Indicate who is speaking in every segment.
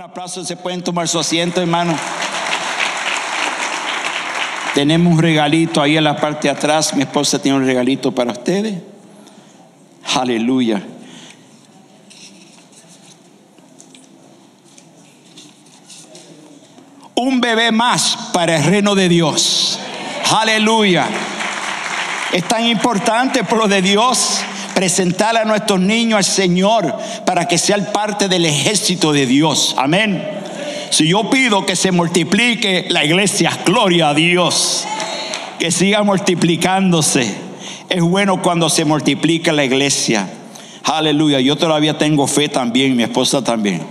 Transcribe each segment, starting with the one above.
Speaker 1: un aplauso, se pueden tomar su asiento, hermano. Tenemos un regalito ahí en la parte de atrás. Mi esposa tiene un regalito para ustedes. Aleluya. Un bebé más para el reino de Dios. Aleluya. Es tan importante por lo de Dios presentar a nuestros niños al Señor para que sean parte del ejército de Dios. Amén. Si yo pido que se multiplique la iglesia, gloria a Dios, que siga multiplicándose. Es bueno cuando se multiplica la iglesia. Aleluya. Yo todavía tengo fe también, mi esposa también.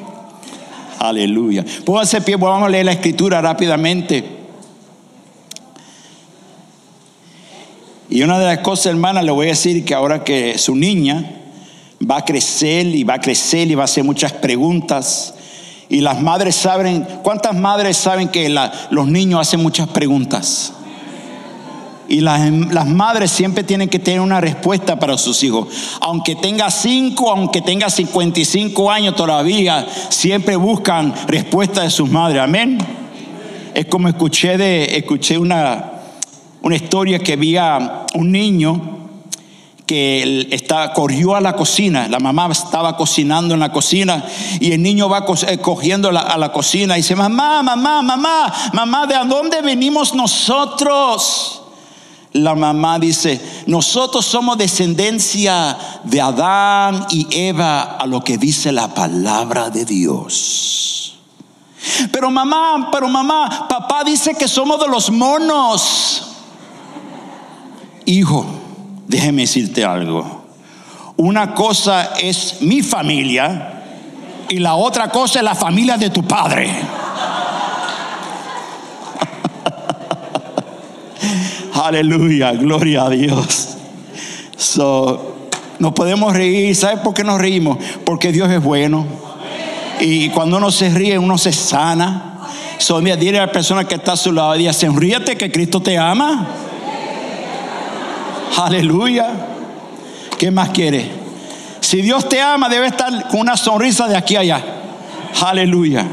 Speaker 1: Aleluya. Pónganse pie, vamos a leer la escritura rápidamente. Y una de las cosas, hermana, le voy a decir que ahora que su niña va a crecer y va a crecer y va a hacer muchas preguntas. Y las madres saben, ¿cuántas madres saben que los niños hacen muchas preguntas? Y las, las, madres siempre tienen que tener una respuesta para sus hijos. Aunque tenga 5, aunque tenga 55 años todavía, siempre buscan respuesta de sus madres. Amén. Es como escuché, de, escuché una, una historia que había un niño que está, corrió a la cocina, la mamá estaba cocinando en la cocina y el niño va eh, cogiendo a la cocina y dice, mamá, mamá, mamá, mamá, ¿de dónde venimos nosotros? La mamá dice, nosotros somos descendencia de Adán y Eva a lo que dice la palabra de Dios. Pero mamá, pero mamá, papá dice que somos de los monos. Hijo, déjeme decirte algo. Una cosa es mi familia y la otra cosa es la familia de tu padre. Aleluya, gloria a Dios. So, nos podemos reír. ¿Sabes por qué nos reímos? Porque Dios es bueno. Y cuando uno se ríe, uno se sana. So, dile a la persona que está a su lado, día, sonríete que Cristo te ama. Aleluya. ¿Qué más quiere? Si Dios te ama, debe estar con una sonrisa de aquí a allá. Aleluya.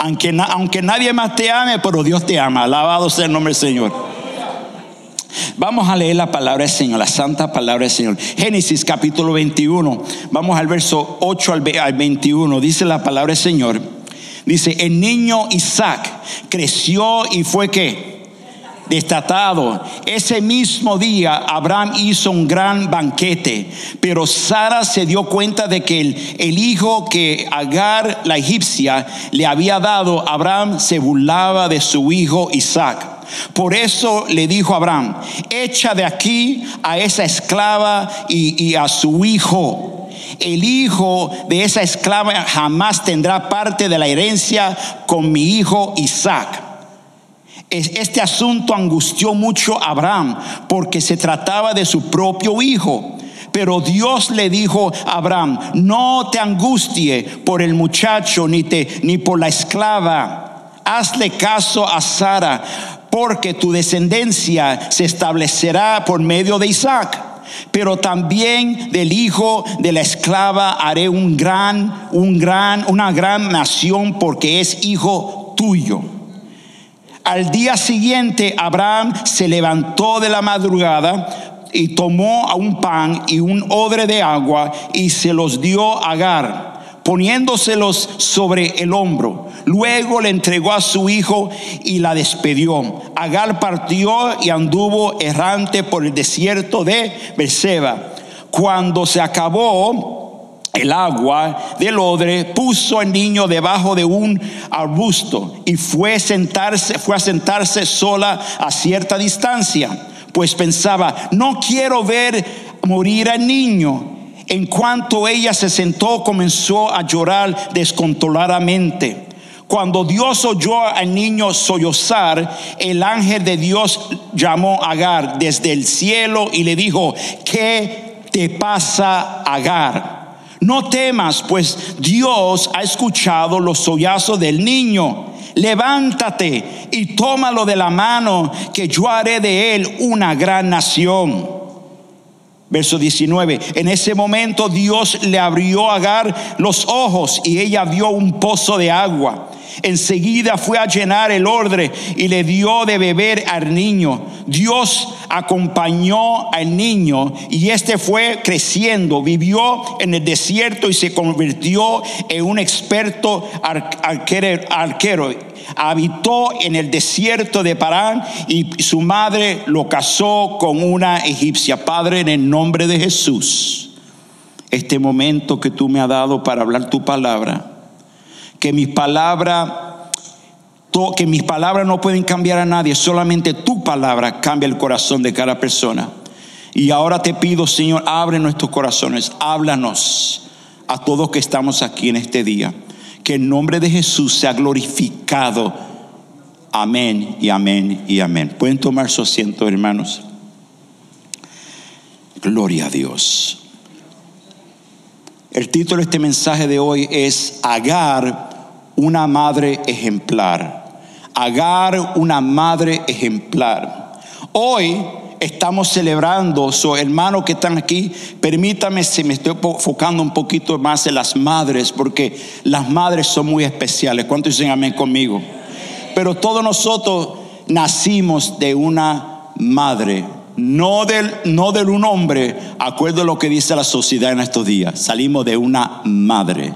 Speaker 1: Aunque, aunque nadie más te ame, pero Dios te ama. Alabado sea el nombre del Señor. Vamos a leer la palabra del Señor, la santa palabra del Señor. Génesis capítulo 21. Vamos al verso 8 al 21. Dice la palabra del Señor. Dice, el niño Isaac creció y fue que destatado. Ese mismo día Abraham hizo un gran banquete, pero Sara se dio cuenta de que el, hijo que Agar la egipcia le había dado, Abraham se burlaba de su hijo Isaac. Por eso le dijo a Abraham, echa de aquí a esa esclava y, y a su hijo. El hijo de esa esclava jamás tendrá parte de la herencia con mi hijo Isaac. Este asunto angustió mucho a Abraham porque se trataba de su propio hijo. Pero Dios le dijo a Abraham, no te angustie por el muchacho ni, te, ni por la esclava. Hazle caso a Sara, porque tu descendencia se establecerá por medio de Isaac. Pero también del hijo de la esclava haré un gran, un gran, una gran nación, porque es hijo tuyo. Al día siguiente Abraham se levantó de la madrugada y tomó a un pan y un odre de agua y se los dio a Agar, poniéndoselos sobre el hombro. Luego le entregó a su hijo y la despedió. Agar partió y anduvo errante por el desierto de Berseba. Cuando se acabó el agua del odre, puso al niño debajo de un arbusto y fue, sentarse, fue a sentarse sola a cierta distancia, pues pensaba, no quiero ver morir al niño. En cuanto ella se sentó, comenzó a llorar descontroladamente. Cuando Dios oyó al niño sollozar, el ángel de Dios llamó a Agar desde el cielo y le dijo, ¿qué te pasa, Agar? No temas, pues Dios ha escuchado los sollazos del niño. Levántate y tómalo de la mano, que yo haré de él una gran nación. Verso 19. En ese momento Dios le abrió a Agar los ojos y ella vio un pozo de agua. Enseguida fue a llenar el odre y le dio de beber al niño. Dios acompañó al niño y este fue creciendo, vivió en el desierto y se convirtió en un experto arquero. Habitó en el desierto de Parán y su madre lo casó con una egipcia. Padre, en el nombre de Jesús, este momento que tú me has dado para hablar tu palabra que mis palabras que mis palabras no pueden cambiar a nadie, solamente tu palabra cambia el corazón de cada persona. Y ahora te pido, Señor, abre nuestros corazones, háblanos a todos que estamos aquí en este día. Que el nombre de Jesús sea glorificado. Amén y amén y amén. Pueden tomar su asiento, hermanos. Gloria a Dios. El título de este mensaje de hoy es Agar una madre ejemplar. Agar, una madre ejemplar. Hoy estamos celebrando, so hermanos que están aquí, permítame si me estoy enfocando un poquito más en las madres, porque las madres son muy especiales. ¿Cuántos dicen amén conmigo? Pero todos nosotros nacimos de una madre, no del, no de un hombre, acuerdo a lo que dice la sociedad en estos días. Salimos de una madre.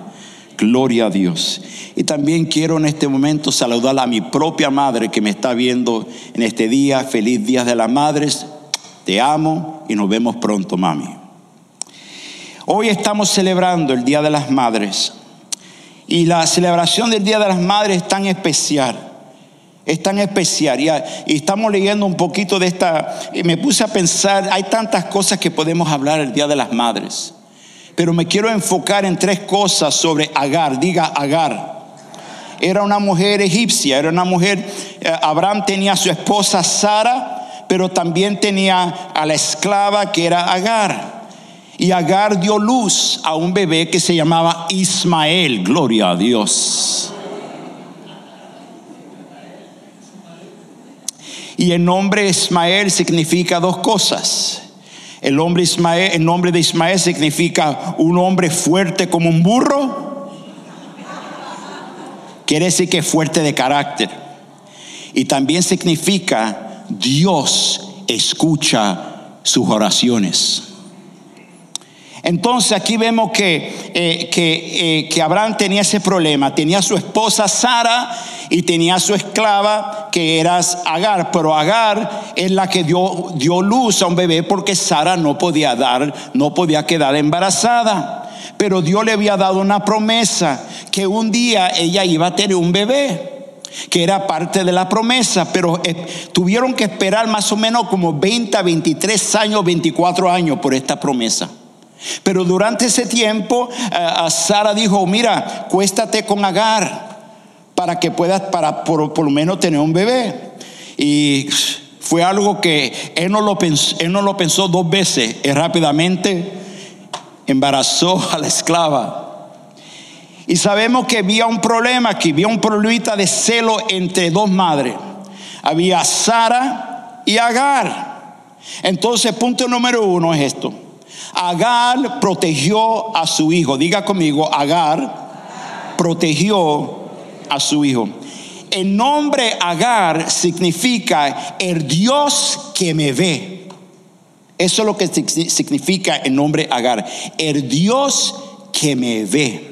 Speaker 1: Gloria a Dios. Y también quiero en este momento saludar a mi propia madre que me está viendo en este día. Feliz Día de las Madres. Te amo y nos vemos pronto, mami. Hoy estamos celebrando el Día de las Madres. Y la celebración del Día de las Madres es tan especial. Es tan especial. Y, estamos leyendo un poquito de esta. Y me puse a pensar, hay tantas cosas que podemos hablar el Día de las Madres. Pero me quiero enfocar en tres cosas sobre Agar. Diga Agar era una mujer egipcia, era una mujer, eh, Abraham tenía a su esposa Sara, pero también tenía a la esclava que era Agar. Y Agar dio luz a un bebé que se llamaba Ismael, gloria a Dios. Y el nombre Ismael significa dos cosas. El nombre, de Ismael significa un hombre fuerte como un burro quiere decir que es fuerte de carácter. Y también significa Dios escucha sus oraciones. Entonces aquí vemos que, eh, eh, que, Abraham tenía ese problema. Tenía a su esposa Sara y tenía a su esclava que era Agar. Pero Agar es la que dio, dio luz a un bebé porque Sara no podía dar, no podía quedar embarazada. Pero Dios le había dado una promesa que un día ella iba a tener un bebé que era parte de la promesa, pero eh, tuvieron que esperar más o menos como 20, 23 años, 24 años por esta promesa. Pero durante ese tiempo, Sara dijo, mira, cuéstate con Agar para que puedas, para por, lo menos tener un bebé. Y fue algo que él no lo pensó, él no lo pensó dos veces, y rápidamente embarazó a la esclava. Y sabemos que había un problema aquí, había un problemita de celo entre dos madres. Había Sara y Agar. Entonces, punto número uno es esto. Agar protegió a su hijo. Diga conmigo, Agar protegió a su hijo. El nombre Agar significa el Dios que me ve. Eso es lo que significa el nombre Agar. El Dios que me ve.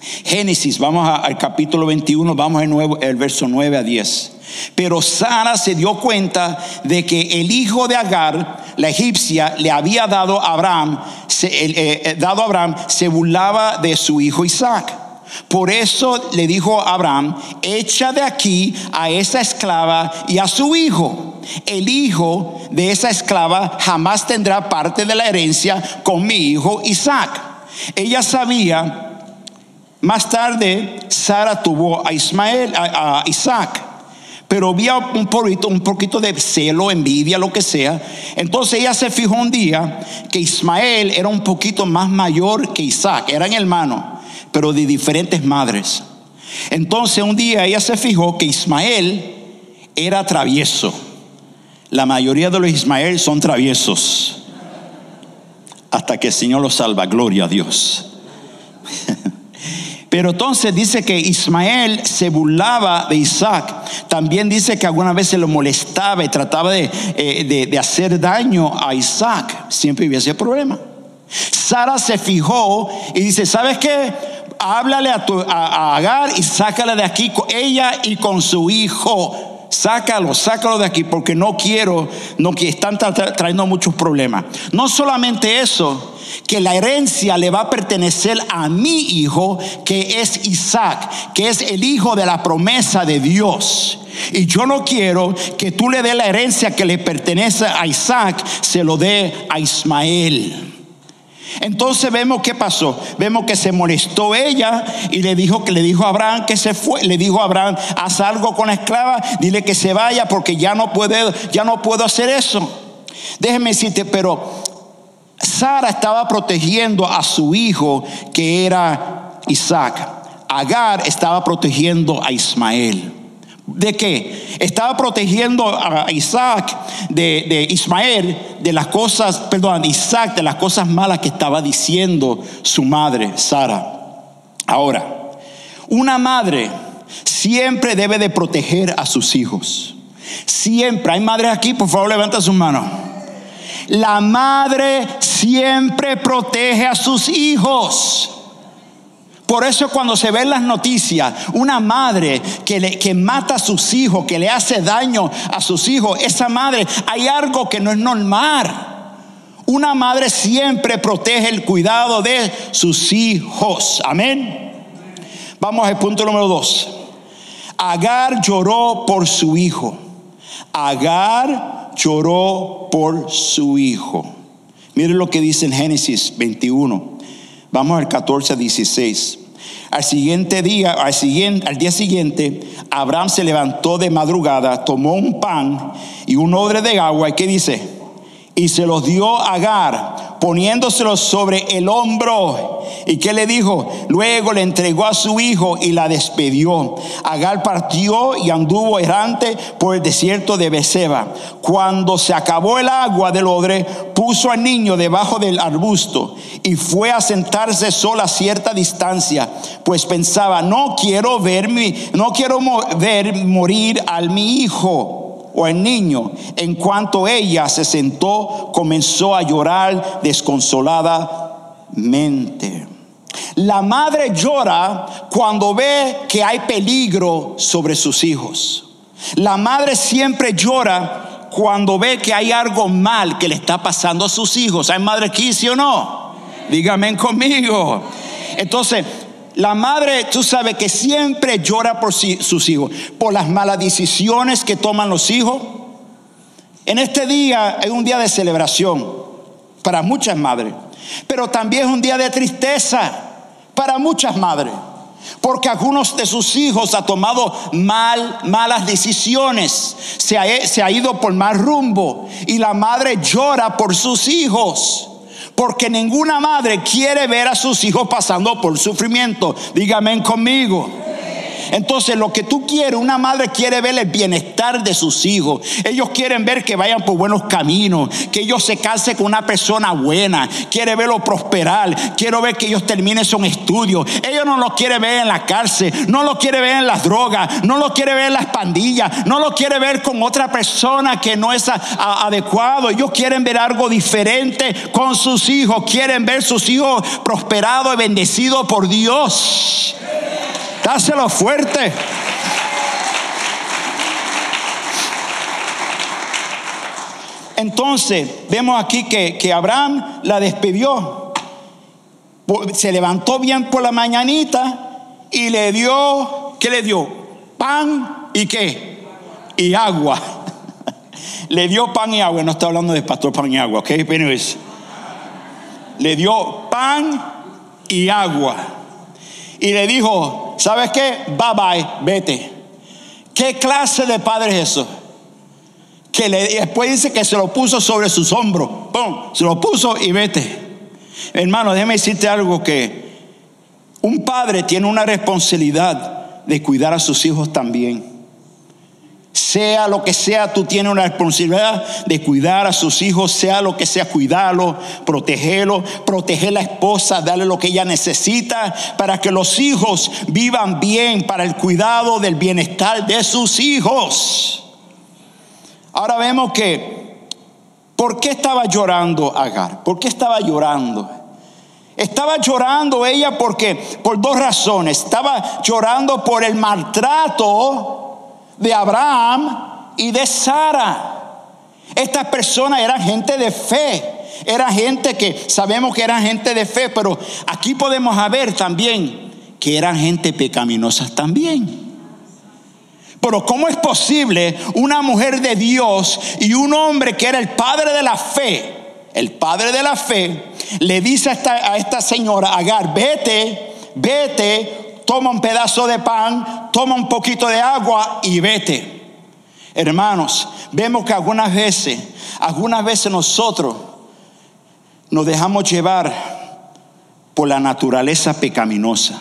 Speaker 1: Génesis, vamos al capítulo 21, vamos al nuevo, el verso 9 a 10. Pero Sara se dio cuenta de que el hijo de Agar, la egipcia, le había dado a Abraham, eh, eh, dado a Abraham, se burlaba de su hijo Isaac. Por eso le dijo a Abraham, echa de aquí a esa esclava y a su hijo. El hijo de esa esclava jamás tendrá parte de la herencia con mi hijo Isaac. Ella sabía, más tarde Sara tuvo a Ismael, a, Isaac pero había un poquito, un poquito de celo, envidia, lo que sea. Entonces ella se fijó un día que Ismael era un poquito más mayor que Isaac, eran hermanos pero de diferentes madres. Entonces un día ella se fijó que Ismael era travieso. La mayoría de los Ismael son traviesos. hasta que el Señor lo salva. Gloria a Dios. Pero entonces dice que Ismael se burlaba de Isaac. También dice que alguna vez se lo molestaba y trataba de, eh, hacer daño a Isaac. Siempre había ese problema. Sara se fijó y dice, ¿sabes qué? Háblale a, a Agar y sácala de aquí, ella y con su hijo sácalo, sácalo de aquí porque no quiero, no que están trayendo muchos problemas. No solamente eso, que la herencia le va a pertenecer a mi hijo, que es Isaac, que es el hijo de la promesa de Dios. Y yo no quiero que tú le dé la herencia que le pertenece a Isaac, se lo dé a Ismael. Entonces vemos qué pasó. Vemos que se molestó ella y le dijo que le dijo a Abraham que se fue. Le dijo a Abraham, haz algo con la esclava, dile que se vaya porque ya no puedo, ya no puedo hacer eso. Déjeme decirte, pero Sara estaba protegiendo a su hijo que era Isaac. Agar estaba protegiendo a Ismael. ¿De qué? Estaba protegiendo a Isaac de, Ismael de las cosas, perdón, Isaac de las cosas malas que estaba diciendo su madre, Sara. Ahora, una madre siempre debe de proteger a sus hijos. Siempre. Hay madres aquí, por favor, levanta sus manos. La madre siempre protege a sus hijos. Por eso cuando se ven las noticias, una madre que, que mata a sus hijos, que le hace daño a sus hijos, esa madre, hay algo que no es normal. Una madre siempre protege el cuidado de sus hijos. Amén. Vamos al punto número dos. Agar lloró por su hijo. Agar lloró por su hijo. Miren lo que dice en Génesis 21. Vamos al 14 a 16. Al siguiente día, al, siguiente, al día siguiente, Abraham se levantó de madrugada, tomó un pan y un odre de agua. ¿Y qué dice? Y se los dio a Agar, poniéndoselos sobre el hombro. ¿Y qué le dijo? Luego le entregó a su hijo y la despedió. Agar partió y anduvo errante por el desierto de Beceba. Cuando se acabó el agua del odre, puso al niño debajo del arbusto y fue a sentarse sola a cierta distancia, pues pensaba, no quiero ver mi, no quiero ver morir al mi hijo o el niño. En cuanto ella se sentó, comenzó a llorar desconsoladamente. La madre llora cuando ve que hay peligro sobre sus hijos. La madre siempre llora cuando ve que hay algo mal que le está pasando a sus hijos. ¿Hay madre aquí, sí o no? Dígame conmigo. Entonces, la madre, tú sabes que siempre llora por sus hijos, por las malas decisiones que toman los hijos. En este día es un día de celebración para muchas madres, pero también es un día de tristeza para muchas madres. Porque algunos de sus hijos ha tomado mal, malas decisiones, se ha, se ha ido por mal rumbo y la madre llora por sus hijos. Porque ninguna madre quiere ver a sus hijos pasando por sufrimiento. Dígame conmigo. Entonces lo que tú quieres, una madre quiere ver el bienestar de sus hijos. Ellos quieren ver que vayan por buenos caminos, que ellos se casen con una persona buena, quiere verlo prosperar, quiero ver que ellos terminen su estudio. Ellos no lo quiere ver en la cárcel, no lo quiere ver en las drogas, no lo quiere ver en las pandillas, no lo quiere ver con otra persona que no es adecuado. Ellos quieren ver algo diferente con sus hijos, quieren ver sus hijos prosperados y bendecidos por Dios. Dáselo fuerte. Entonces, vemos aquí que, que, Abraham la despidió. Se levantó bien por la mañanita y le dio, ¿qué le dio? Pan y qué? Y agua. le dio pan y agua. No está hablando de pastor pan y agua, ¿ok? Le dio pan y agua. Y le dijo, ¿sabes qué? Bye bye, vete. ¿Qué clase de padre es eso? Que le, después dice que se lo puso sobre sus hombros. ¡Pum! Se lo puso y vete. Hermano, déjame decirte algo que un padre tiene una responsabilidad de cuidar a sus hijos también. Sea lo que sea, tú tienes una responsabilidad de cuidar a sus hijos, sea lo que sea, cuidarlo, protegerlo, proteger a la esposa, darle lo que ella necesita para que los hijos vivan bien, para el cuidado del bienestar de sus hijos. Ahora vemos que, ¿por qué estaba llorando Agar? ¿Por qué estaba llorando? Estaba llorando ella porque, por dos razones, estaba llorando por el maltrato de Abraham y de Sara. Estas personas eran gente de fe. Era gente que sabemos que eran gente de fe, pero aquí podemos ver también que eran gente pecaminosa también. Pero ¿cómo es posible una mujer de Dios y un hombre que era el padre de la fe, el padre de la fe, le dice a esta señora, Agar, vete, vete, toma un pedazo de pan, toma un poquito de agua y vete. Hermanos, vemos que algunas veces, algunas veces nosotros nos dejamos llevar por la naturaleza pecaminosa.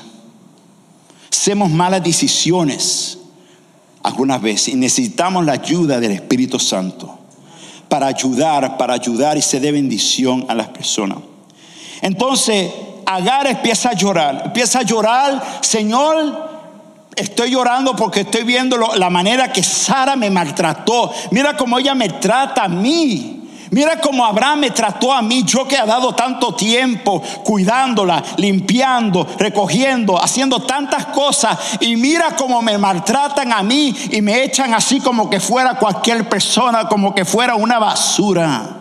Speaker 1: Hacemos malas decisiones algunas veces y necesitamos la ayuda del Espíritu Santo para ayudar, para ayudar y se dé bendición a las personas. Entonces, Agar empieza a llorar, empieza a llorar, Señor, estoy llorando porque estoy viendo la manera que Sara me maltrató. Mira cómo ella me trata a mí. Mira cómo Abraham me trató a mí, yo que he dado tanto tiempo cuidándola, limpiando, recogiendo, haciendo tantas cosas. Y mira cómo me maltratan a mí y me echan así como que fuera cualquier persona, como que fuera una basura.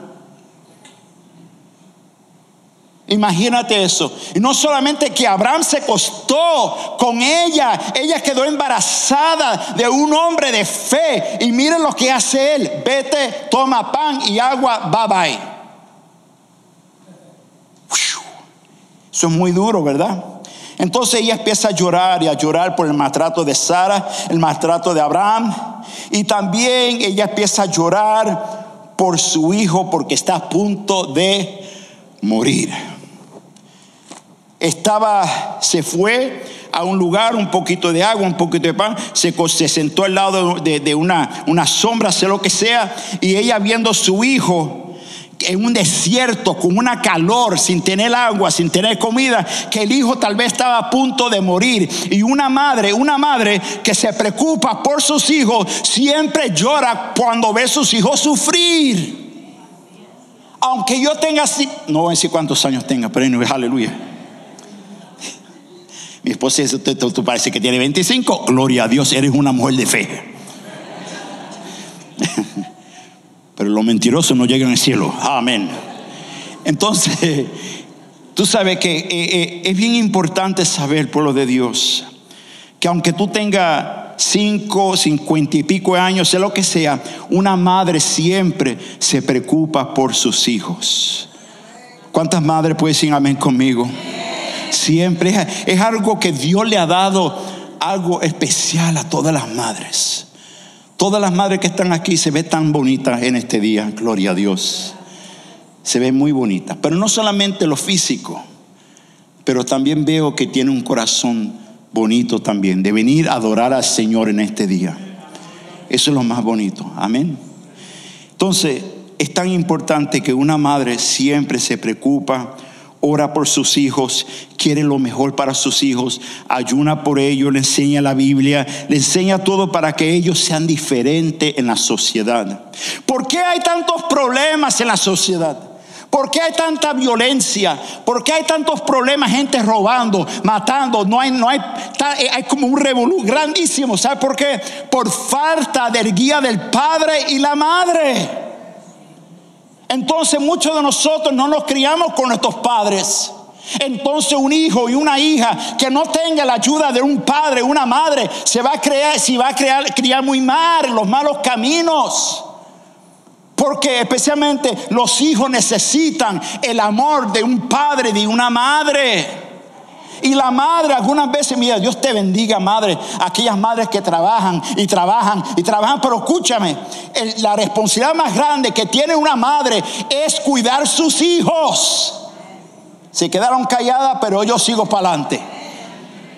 Speaker 1: Imagínate eso. Y no solamente que Abraham se costó con ella, ella quedó embarazada de un hombre de fe. Y miren lo que hace él. Vete, toma pan y agua, bye bye. Eso es muy duro, ¿verdad? Entonces ella empieza a llorar y a llorar por el maltrato de Sara, el maltrato de Abraham. Y también ella empieza a llorar por su hijo porque está a punto de morir estaba, se fue a un lugar, un poquito de agua, un poquito de pan, se, se sentó al lado de, una, sombra, sé lo que sea, y ella viendo su hijo en un desierto, con una calor, sin tener agua, sin tener comida, que el hijo tal vez estaba a punto de morir. Y una madre, una madre que se preocupa por sus hijos, siempre llora cuando ve a sus hijos sufrir. Aunque yo tenga, no voy a decir cuántos años tenga, pero aleluya. Mi esposa dice, tú, parece que tiene 25. Gloria a Dios, eres una mujer de fe. Pero los mentirosos no llegan al cielo. Amén. Entonces, tú sabes que eh, eh, es bien importante saber, pueblo de Dios, que aunque tú tengas 5, 50 y pico años, sea lo que sea, una madre siempre se preocupa por sus hijos. ¿Cuántas madres pueden decir amén conmigo? Siempre es, algo que Dios le ha dado algo especial a todas las madres. Todas las madres que están aquí se ven tan bonitas en este día, gloria a Dios. Se ven muy bonitas, pero no solamente lo físico, pero también veo que tiene un corazón bonito también, de venir a adorar al Señor en este día. Eso es lo más bonito, amén. Entonces, es tan importante que una madre siempre se preocupa ora por sus hijos, quiere lo mejor para sus hijos, ayuna por ellos, le enseña la Biblia, le enseña todo para que ellos sean diferentes en la sociedad. ¿Por qué hay tantos problemas en la sociedad? ¿Por qué hay tanta violencia? ¿Por qué hay tantos problemas? Gente robando, matando. No hay, no hay, hay como un revolú grandísimo. ¿Sabe por qué? Por falta del guía del padre y la madre. Entonces muchos de nosotros no nos criamos con nuestros padres. Entonces un hijo y una hija que no tenga la ayuda de un padre, una madre, se va a crear, se va a crear, criar muy mal los malos caminos. Porque especialmente los hijos necesitan el amor de un padre, de una madre. Y la madre algunas veces, mira, Dios te bendiga, madre, aquellas madres que trabajan y trabajan y trabajan, pero escúchame, la responsabilidad más grande que tiene una madre es cuidar sus hijos. Se quedaron calladas, pero yo sigo para adelante.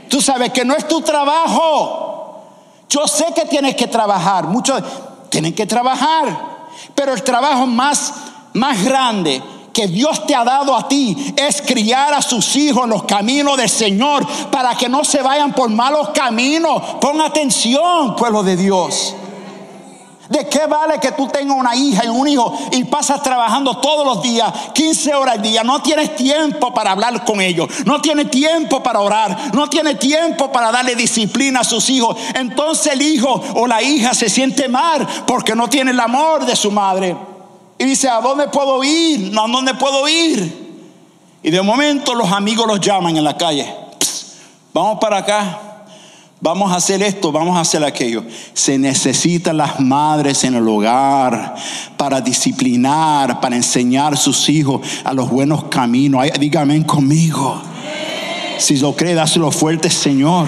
Speaker 1: Tú sabes que no es tu trabajo Yo sé que tienes que trabajar, muchos tienen que trabajar, pero el trabajo más, más grande que Dios te ha dado a ti es criar a sus hijos en los caminos del Señor para que no se vayan por malos caminos. Pon atención, pueblo de Dios. ¿De qué vale que tú tengas una hija y un hijo y pasas trabajando todos los días, 15 horas al día? No tienes tiempo para hablar con ellos, no tienes tiempo para orar, no tienes tiempo para darle disciplina a sus hijos. Entonces el hijo o la hija se siente mal porque no tiene el amor de su madre. Y dice, ¿a dónde puedo ir? ¿A dónde puedo ir? Y de momento los amigos los llaman en la calle. vamos para acá. Vamos a hacer esto, vamos a hacer aquello. Se necesitan las madres en el hogar para disciplinar, para enseñar a sus hijos a los buenos caminos. dígame conmigo. Si lo cree, dáselo fuerte, Señor.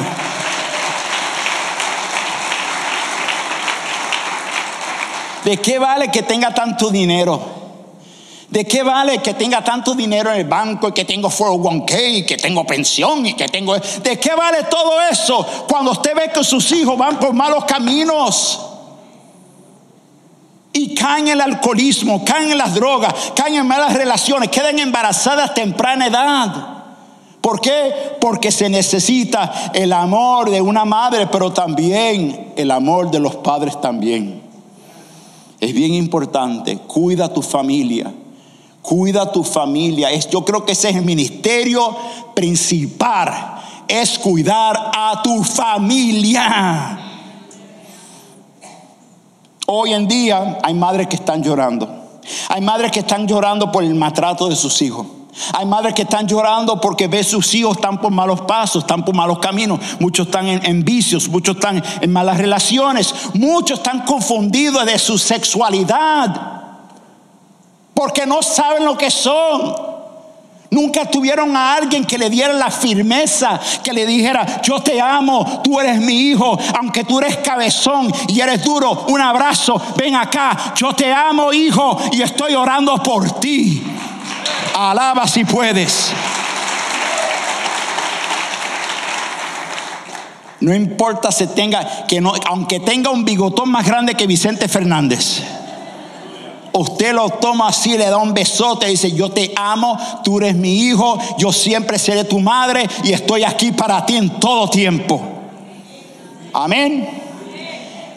Speaker 1: ¿De qué vale que tenga tanto dinero? ¿De qué vale que tenga tanto dinero en el banco y que tengo 401k y que tengo pensión y que tengo... ¿De qué vale todo eso cuando usted ve que sus hijos van por malos caminos? Y caen en el alcoholismo, caen en las drogas, caen en malas relaciones, quedan embarazadas a temprana edad. ¿Por qué? Porque se necesita el amor de una madre, pero también el amor de los padres también. Es bien importante, cuida tu familia Cuida tu familia. Es, yo creo que ese es el ministerio principal. Es cuidar a tu familia. Hoy en día hay madres que están llorando. Hay madres que están llorando por el maltrato de sus hijos. Hay madres que están llorando porque ve sus hijos están por malos pasos, están por malos caminos. Muchos están en, en, vicios, muchos están en malas relaciones, muchos están confundidos de su sexualidad porque no saben lo que son. Nunca tuvieron a alguien que le diera la firmeza, que le dijera, yo te amo, tú eres mi hijo, aunque tú eres cabezón y eres duro, un abrazo, ven acá, yo te amo hijo y estoy orando por ti. Alaba si puedes. No importa si tenga, que no, aunque tenga un bigotón más grande que Vicente Fernández usted lo toma así, le da un besote, dice, yo te amo, tú eres mi hijo, yo siempre seré tu madre y estoy aquí para ti en todo tiempo. Amén.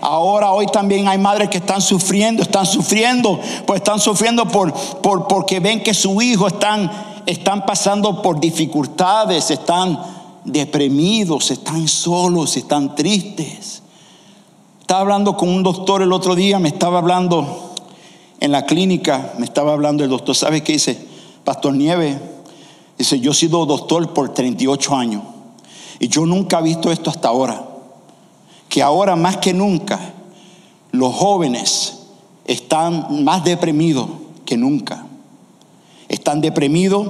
Speaker 1: Ahora hoy también hay madres que están sufriendo, están sufriendo, pues están sufriendo por, por porque ven que su hijo están, están pasando por dificultades, están deprimidos, están solos, están tristes. Estaba hablando con un doctor el otro día, me estaba hablando en la clínica me estaba hablando el doctor, ¿sabe qué dice? Pastor Nieve, dice, yo he sido doctor por 38 años y yo nunca he visto esto hasta ahora, que ahora más que nunca los jóvenes están más deprimidos que nunca. Están deprimidos,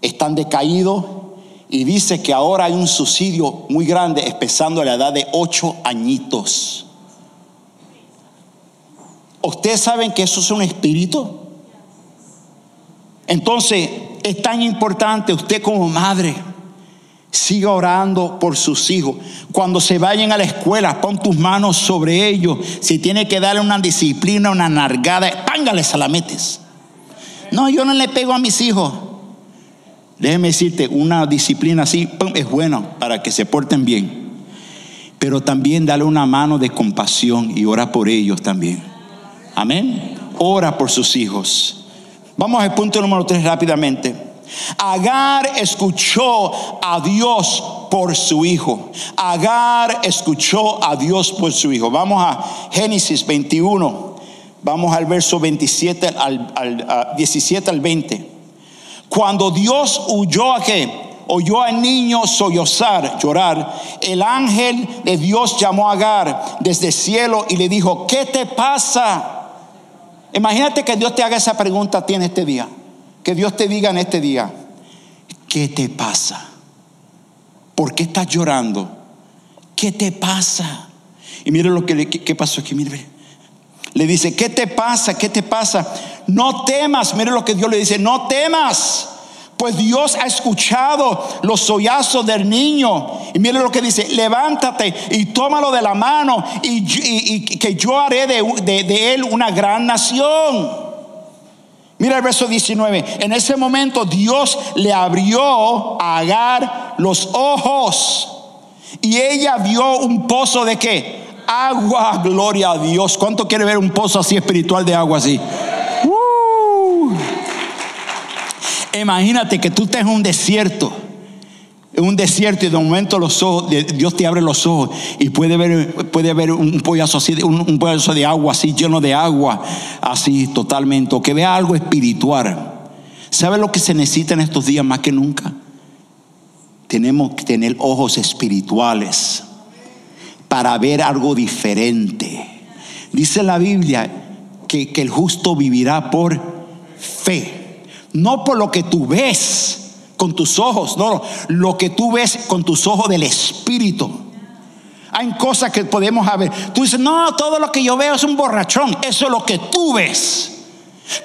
Speaker 1: están decaídos y dice que ahora hay un suicidio muy grande, empezando a la edad de 8 añitos. ¿Ustedes saben que eso es un espíritu? Entonces, es tan importante usted como madre, siga orando por sus hijos. Cuando se vayan a la escuela, pon tus manos sobre ellos. Si tiene que darle una disciplina, una nargada, pángales a la metes. No, yo no le pego a mis hijos. Déjeme decirte, una disciplina así es buena para que se porten bien. Pero también dale una mano de compasión y ora por ellos también. Amén. Ora por sus hijos. Vamos al punto número tres rápidamente. Agar escuchó a Dios por su hijo. Agar escuchó a Dios por su hijo. Vamos a Génesis 21. Vamos al verso 27 al, 17 al 20. Cuando Dios huyó a qué? oyó al niño sollozar, llorar, el ángel de Dios llamó a Agar desde el cielo y le dijo, ¿qué te pasa? Imagínate que Dios te haga esa pregunta a ti en este día. Que Dios te diga en este día, ¿qué te pasa? ¿Por qué estás llorando? ¿Qué te pasa? Y mire lo que le, ¿qué pasó aquí, mire. Le dice, ¿qué te pasa? ¿Qué te pasa? No temas, mire lo que Dios le dice, no temas, pues Dios ha escuchado los sollazos del niño. Y mire lo que dice, levántate y tómalo de la mano y, que yo haré de, de él una gran nación. Mira el verso 19. En ese momento Dios le abrió a Agar los ojos. Y ella vio un pozo de qué? Agua, gloria a Dios. ¿Cuánto quiere ver un pozo así espiritual de agua así? Uh. Imagínate que tú estés en un desierto un desierto y de momento los ojos, Dios te abre los ojos y puede ver, puede ver un pollazo así, un, un de agua así, lleno de agua, así totalmente, o que vea algo espiritual. ¿Sabe lo que se necesita en estos días más que nunca? Tenemos que tener ojos espirituales para ver algo diferente. Dice la Biblia que, que el justo vivirá por fe, no por lo que tú ves con tus ojos, no, lo que tú ves con tus ojos del Espíritu. Hay cosas que podemos ver. Tú dices, no, todo lo que yo veo es un borrachón. Eso es lo que tú ves.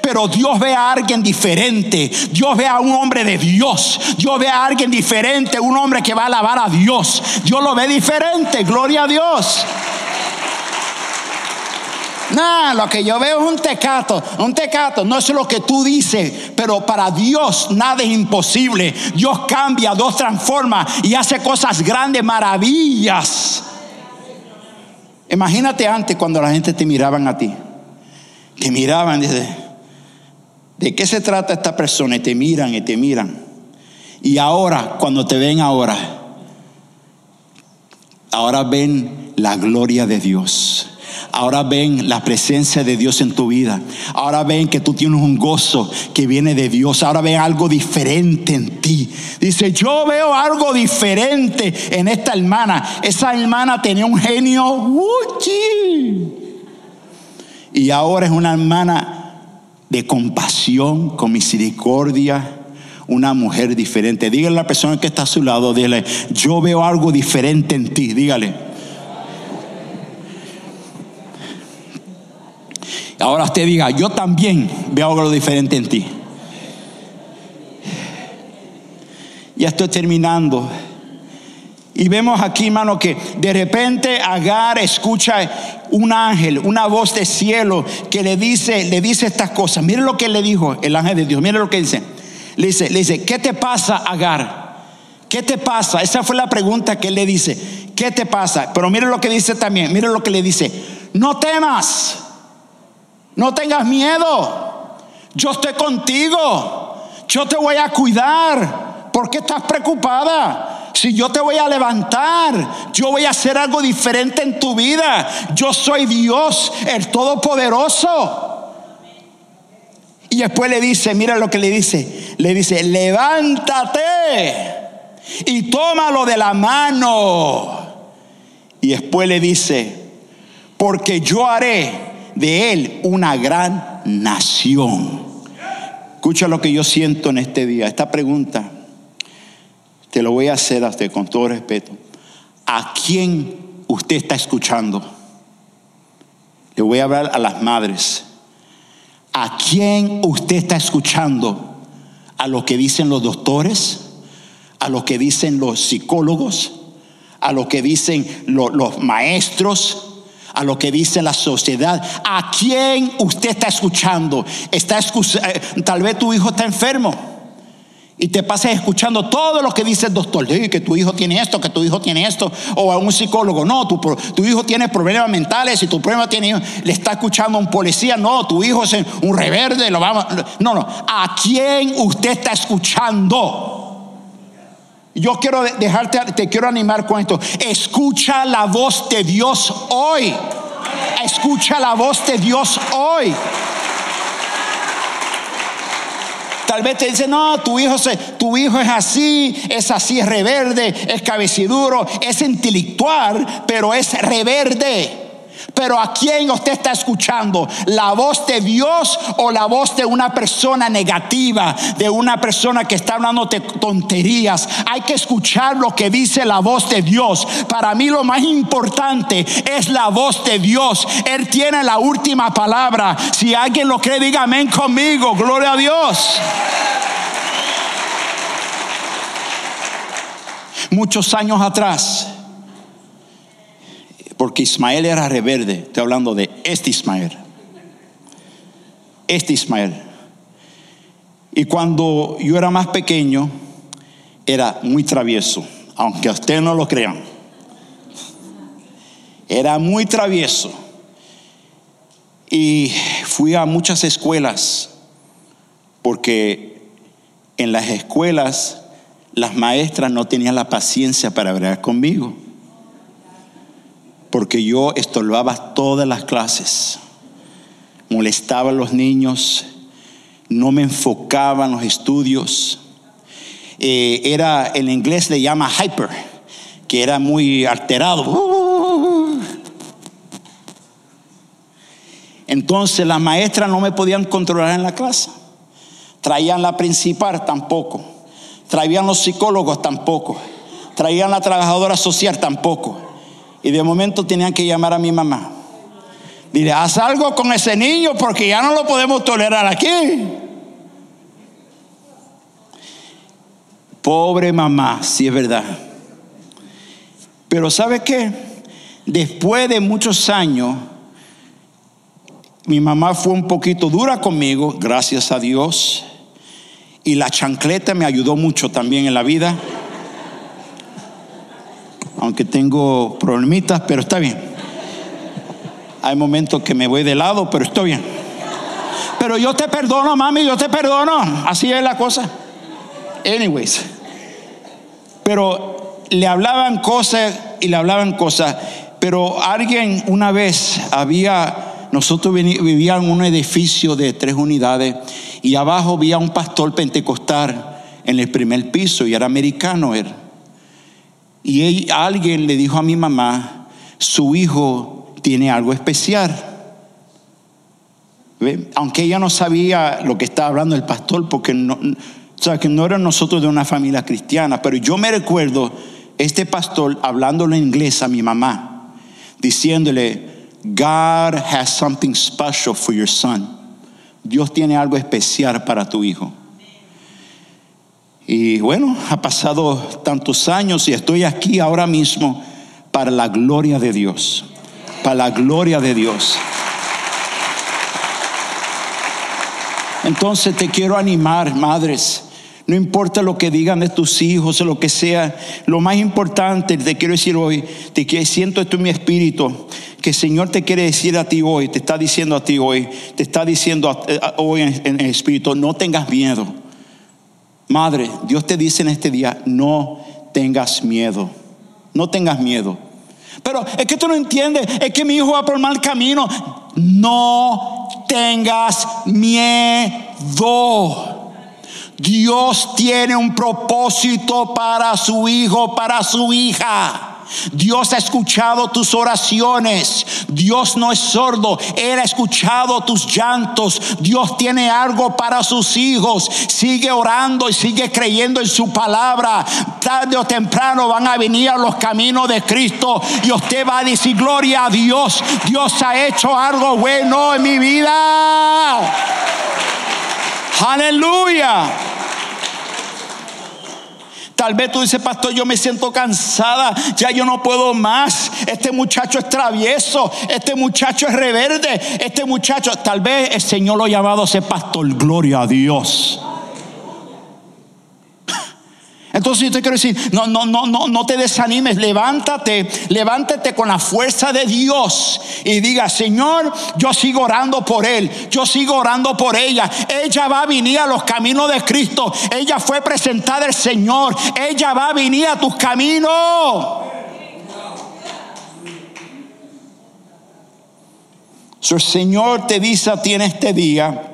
Speaker 1: Pero Dios ve a alguien diferente. Dios ve a un hombre de Dios. Dios ve a alguien diferente. Un hombre que va a alabar a Dios. Dios lo ve diferente. Gloria a Dios. No, lo que yo veo es un tecato, un tecato, no es lo que tú dices, pero para Dios nada es imposible. Dios cambia, Dios transforma y hace cosas grandes, maravillas. Imagínate antes cuando la gente te miraban a ti, te miraban y ¿de qué se trata esta persona? Y te miran y te miran. Y ahora, cuando te ven ahora, ahora ven la gloria de Dios Ahora ven la presencia de Dios en tu vida. Ahora ven que tú tienes un gozo que viene de Dios. Ahora ven algo diferente en ti. Dice, yo veo algo diferente en esta hermana. Esa hermana tenía un genio. Y ahora es una hermana de compasión, con misericordia una mujer diferente. Dígale a la persona que está a su lado, dile, yo veo algo diferente en ti, dígale. Ahora usted diga, yo también veo algo diferente en ti. Ya estoy terminando. Y vemos aquí, hermano, que de repente Agar escucha un ángel, una voz de cielo que le dice, le dice estas cosas. Mire lo que le dijo el ángel de Dios. Mire lo que dice. Le dice, le dice, ¿qué te pasa, Agar? ¿Qué te pasa? Esa fue la pregunta que él le dice. ¿Qué te pasa? Pero mire lo que dice también. Mire lo que le dice. No temas. No tengas miedo. Yo estoy contigo. Yo te voy a cuidar. ¿Por qué estás preocupada? Si yo te voy a levantar, yo voy a hacer algo diferente en tu vida. Yo soy Dios, el Todopoderoso. Y después le dice, mira lo que le dice. Le dice, levántate y tómalo de la mano. Y después le dice, porque yo haré de él una gran nación. Escucha lo que yo siento en este día. Esta pregunta te lo voy a hacer a usted con todo respeto. ¿A quién usted está escuchando? Le voy a hablar a las madres. ¿A quién usted está escuchando? ¿A lo que dicen los doctores? ¿A lo que dicen los psicólogos? ¿A lo que dicen los maestros? A lo que dice la sociedad. ¿A quién usted está escuchando? Está eh, tal vez tu hijo está enfermo. Y te pasas escuchando todo lo que dice el doctor, que tu hijo tiene esto, que tu hijo tiene esto, o a un psicólogo, no, tu, tu hijo tiene problemas mentales, y tu problema tiene, le está escuchando a un policía, no, tu hijo es un reverde, lo vamos, no, no, ¿a quién usted está escuchando? Yo quiero dejarte, te quiero animar con esto. Escucha la voz de Dios hoy. Escucha la voz de Dios hoy. Tal vez te dice, no, tu hijo, se, tu hijo es así, es así, es reverde, es cabeciduro, es intelectual, pero es reverde. Pero ¿a quién usted está escuchando? ¿La voz de Dios o la voz de una persona negativa? De una persona que está hablando de tonterías. Hay que escuchar lo que dice la voz de Dios. Para mí lo más importante es la voz de Dios. Él tiene la última palabra. Si alguien lo cree, diga amén conmigo. Gloria a Dios. muchos años atrás, porque Ismael era reverde, estoy hablando de este Ismael, este Ismael. Y cuando yo era más pequeño, era muy travieso, aunque ustedes no lo crean. Era muy travieso. Y fui a muchas escuelas, porque en las escuelas las maestras no tenían la paciencia para hablar conmigo, porque yo estorbaba todas las clases, molestaba a los niños, no me enfocaba en los estudios. Eh, era, en inglés le llama hyper, que era muy alterado. Entonces las maestras no me podían controlar en la clase. Traían la principal tampoco. Traían los psicólogos tampoco. Traían la trabajadora social tampoco. Y de momento tenían que llamar a mi mamá. Dile, haz algo con ese niño porque ya no lo podemos tolerar aquí. Pobre mamá, si es verdad. Pero ¿sabe qué? Después de muchos años, mi mamá fue un poquito dura conmigo, gracias a Dios. Y la chancleta me ayudó mucho también en la vida. Aunque tengo problemitas, pero está bien. Hay momentos que me voy de lado, pero estoy bien. Pero yo te perdono, mami, yo te perdono. Así es la cosa. Anyways. Pero le hablaban cosas y le hablaban cosas. Pero alguien una vez había, nosotros vivíamos en un edificio de tres unidades y abajo había un pastor pentecostal en el primer piso y era americano él. Y alguien le dijo a mi mamá, su hijo tiene algo especial. Aunque ella no sabía lo que estaba hablando el pastor, porque no, o sea, que no eran nosotros de una familia cristiana, pero yo me recuerdo este pastor hablándole en inglés a mi mamá, diciéndole, God has something special for your son. Dios tiene algo especial para tu hijo. Y bueno, ha pasado tantos años y estoy aquí ahora mismo para la gloria de Dios. Para la gloria de Dios. Entonces te quiero animar, madres. No importa lo que digan de tus hijos o lo que sea. Lo más importante, te quiero decir hoy, te que siento esto en mi espíritu, que el Señor te quiere decir a ti hoy, te está diciendo a ti hoy, te está diciendo hoy en, el espíritu, no tengas miedo. Madre, Dios te dice en este día, no tengas miedo. No tengas miedo. Pero es que tú no entiendes, es que mi hijo va por mal camino. No tengas miedo. Dios tiene un propósito para su hijo, para su hija. Dios ha escuchado tus oraciones. Dios no es sordo. Él ha escuchado tus llantos. Dios tiene algo para sus hijos. Sigue orando y sigue creyendo en su palabra. Tarde o temprano van a venir a los caminos de Cristo y usted va a decir gloria a Dios. Dios ha hecho algo bueno en mi vida. Aleluya. Tal vez tú dices, pastor, yo me siento cansada, ya yo no puedo más. Este muchacho es travieso, este muchacho es reverde, este muchacho, tal vez el Señor lo ha llamado a ser pastor, gloria a Dios. Entonces yo te quiero decir, no, no, no, no, no te desanimes, levántate, levántate con la fuerza de Dios y diga, Señor, yo sigo orando por él, yo sigo orando por ella. Ella va a venir a los caminos de Cristo. Ella fue presentada al Señor. Ella va a venir a tus caminos. el Señor te dice a ti en este día,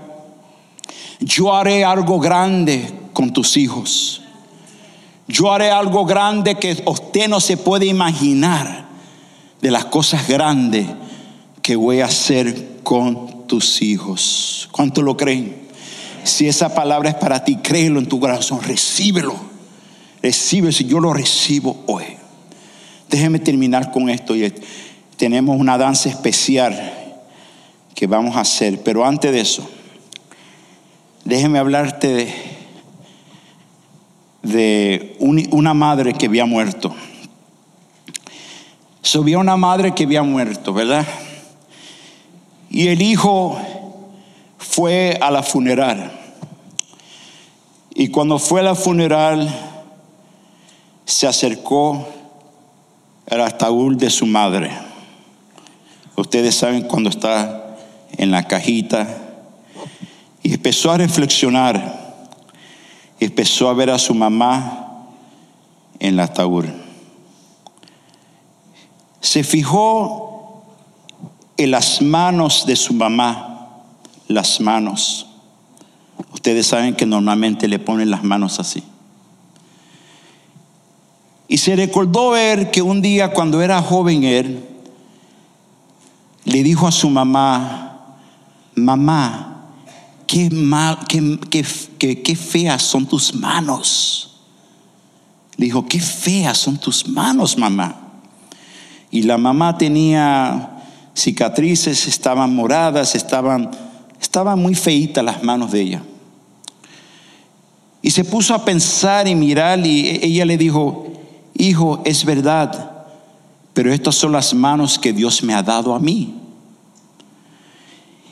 Speaker 1: yo haré algo grande con tus hijos. Yo haré algo grande que usted no se puede imaginar de las cosas grandes que voy a hacer con tus hijos. ¿Cuánto lo creen? Si esa palabra es para ti, créelo en tu corazón, recíbelo. Recibe si yo lo recibo hoy. Déjeme terminar con esto. Tenemos una danza especial que vamos a hacer, pero antes de eso, déjeme hablarte de de una madre que había muerto. Subía una madre que había muerto, ¿verdad? Y el hijo fue a la funeral. Y cuando fue a la funeral, se acercó al ataúd de su madre. Ustedes saben cuando está en la cajita. Y empezó a reflexionar. Empezó a ver a su mamá en el ataúd. Se fijó en las manos de su mamá, las manos. Ustedes saben que normalmente le ponen las manos así. Y se recordó ver que un día cuando era joven él, le dijo a su mamá, mamá, qué, mal, qué, feas son tus manos. Le dijo, qué feas son tus manos, mamá. Y la mamá tenía cicatrices, estaban moradas, estaban, estaban muy feitas las manos de ella. Y se puso a pensar y mirar y ella le dijo, hijo, es verdad, pero estas son las manos que Dios me ha dado a mí.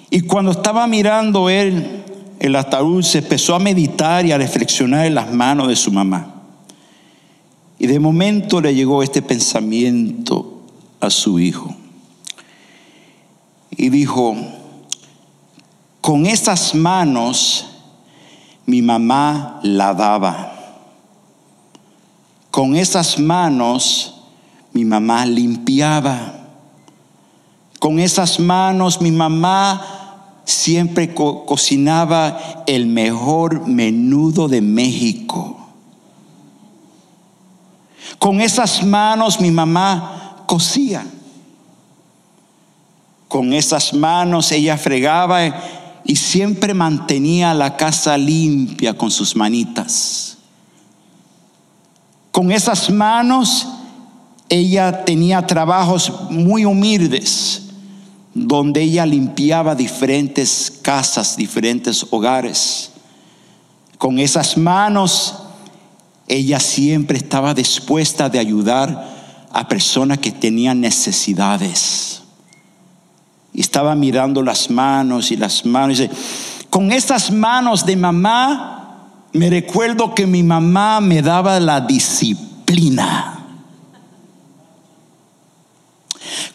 Speaker 1: Y cuando estaba mirando él el ataúd, se empezó a meditar y a reflexionar en las manos de su mamá. Y de momento le llegó este pensamiento a su hijo. Y dijo, con estas manos mi mamá lavaba. Con esas manos mi mamá limpiaba. Con esas manos mi mamá siempre cocinaba el mejor menudo de México. Con esas manos mi mamá cosía. Con esas manos ella fregaba y siempre mantenía la casa limpia con sus manitas. Con esas manos ella tenía trabajos muy humildes, donde ella limpiaba diferentes casas, diferentes hogares. Con esas manos ella siempre estaba dispuesta de ayudar a personas que tenían necesidades. Y estaba mirando las manos y las manos. Y con esas manos de mamá, me recuerdo que mi mamá me daba la disciplina.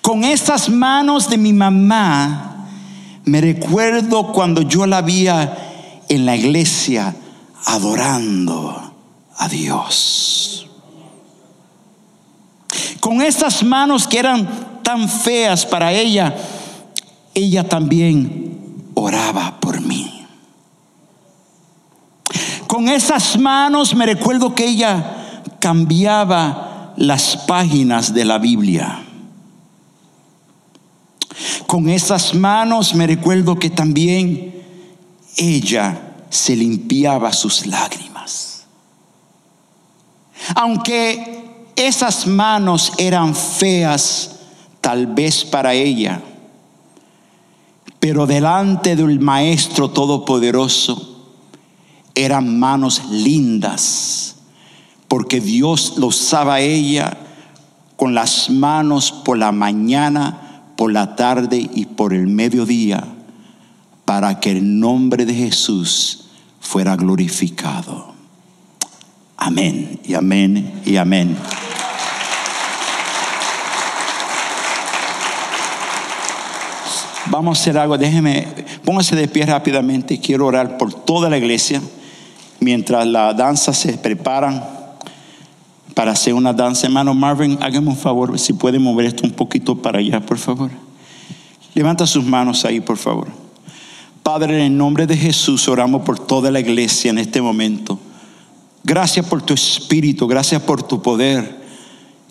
Speaker 1: Con esas manos de mi mamá, me recuerdo cuando yo la vi en la iglesia adorando a Dios. Con esas manos que eran tan feas para ella, ella también oraba por mí. Con esas manos me recuerdo que ella cambiaba las páginas de la Biblia. Con esas manos me recuerdo que también ella se limpiaba sus lágrimas. Aunque esas manos eran feas, tal vez para ella, pero delante del Maestro Todopoderoso, eran manos lindas, porque Dios lo usaba ella con las manos por la mañana, por la tarde y por el mediodía, para que el nombre de Jesús fuera glorificado. Amén y amén y amén. Vamos a hacer algo, déjeme, póngase de pie rápidamente, quiero orar por toda la iglesia mientras la danza se preparan para hacer una danza. Hermano Marvin, hágame un favor, si puede mover esto un poquito para allá, por favor. Levanta sus manos ahí, por favor. Padre, en el nombre de Jesús oramos por toda la iglesia en este momento. Gracias por tu espíritu, gracias por tu poder,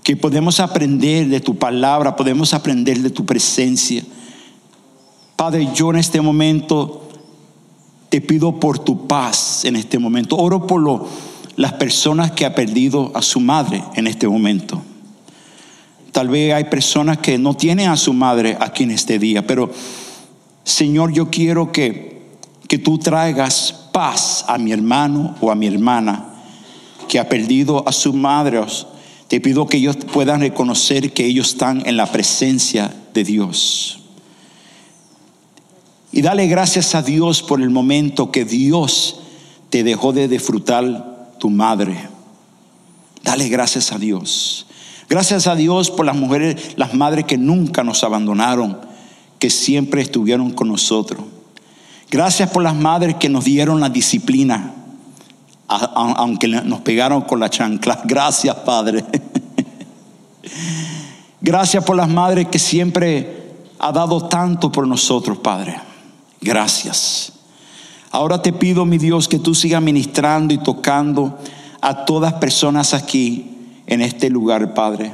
Speaker 1: que podemos aprender de tu palabra, podemos aprender de tu presencia. Padre, yo en este momento te pido por tu paz en este momento. Oro por lo, las personas que han perdido a su madre en este momento. Tal vez hay personas que no tienen a su madre aquí en este día, pero Señor, yo quiero que, que tú traigas paz a mi hermano o a mi hermana que ha perdido a sus madres, te pido que ellos puedan reconocer que ellos están en la presencia de Dios. Y dale gracias a Dios por el momento que Dios te dejó de disfrutar tu madre. Dale gracias a Dios. Gracias a Dios por las mujeres, las madres que nunca nos abandonaron, que siempre estuvieron con nosotros. Gracias por las madres que nos dieron la disciplina, aunque nos pegaron con la chancla. Gracias, Padre. Gracias por las madres que siempre ha dado tanto por nosotros, Padre. Gracias. Ahora te pido, mi Dios, que tú sigas ministrando y tocando a todas personas aquí en este lugar, Padre.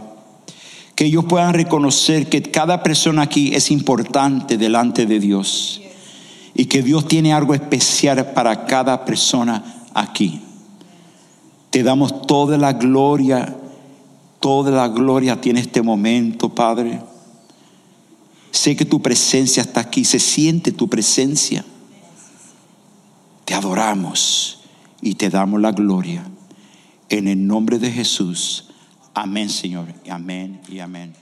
Speaker 1: Que ellos puedan reconocer que cada persona aquí es importante delante de Dios y que Dios tiene algo especial para cada persona aquí. Te damos toda la gloria, toda la gloria tiene este momento, Padre. Sé que tu presencia está aquí, se siente tu presencia. Te adoramos y te damos la gloria. En el nombre de Jesús. Amén, Señor. Amén y amén.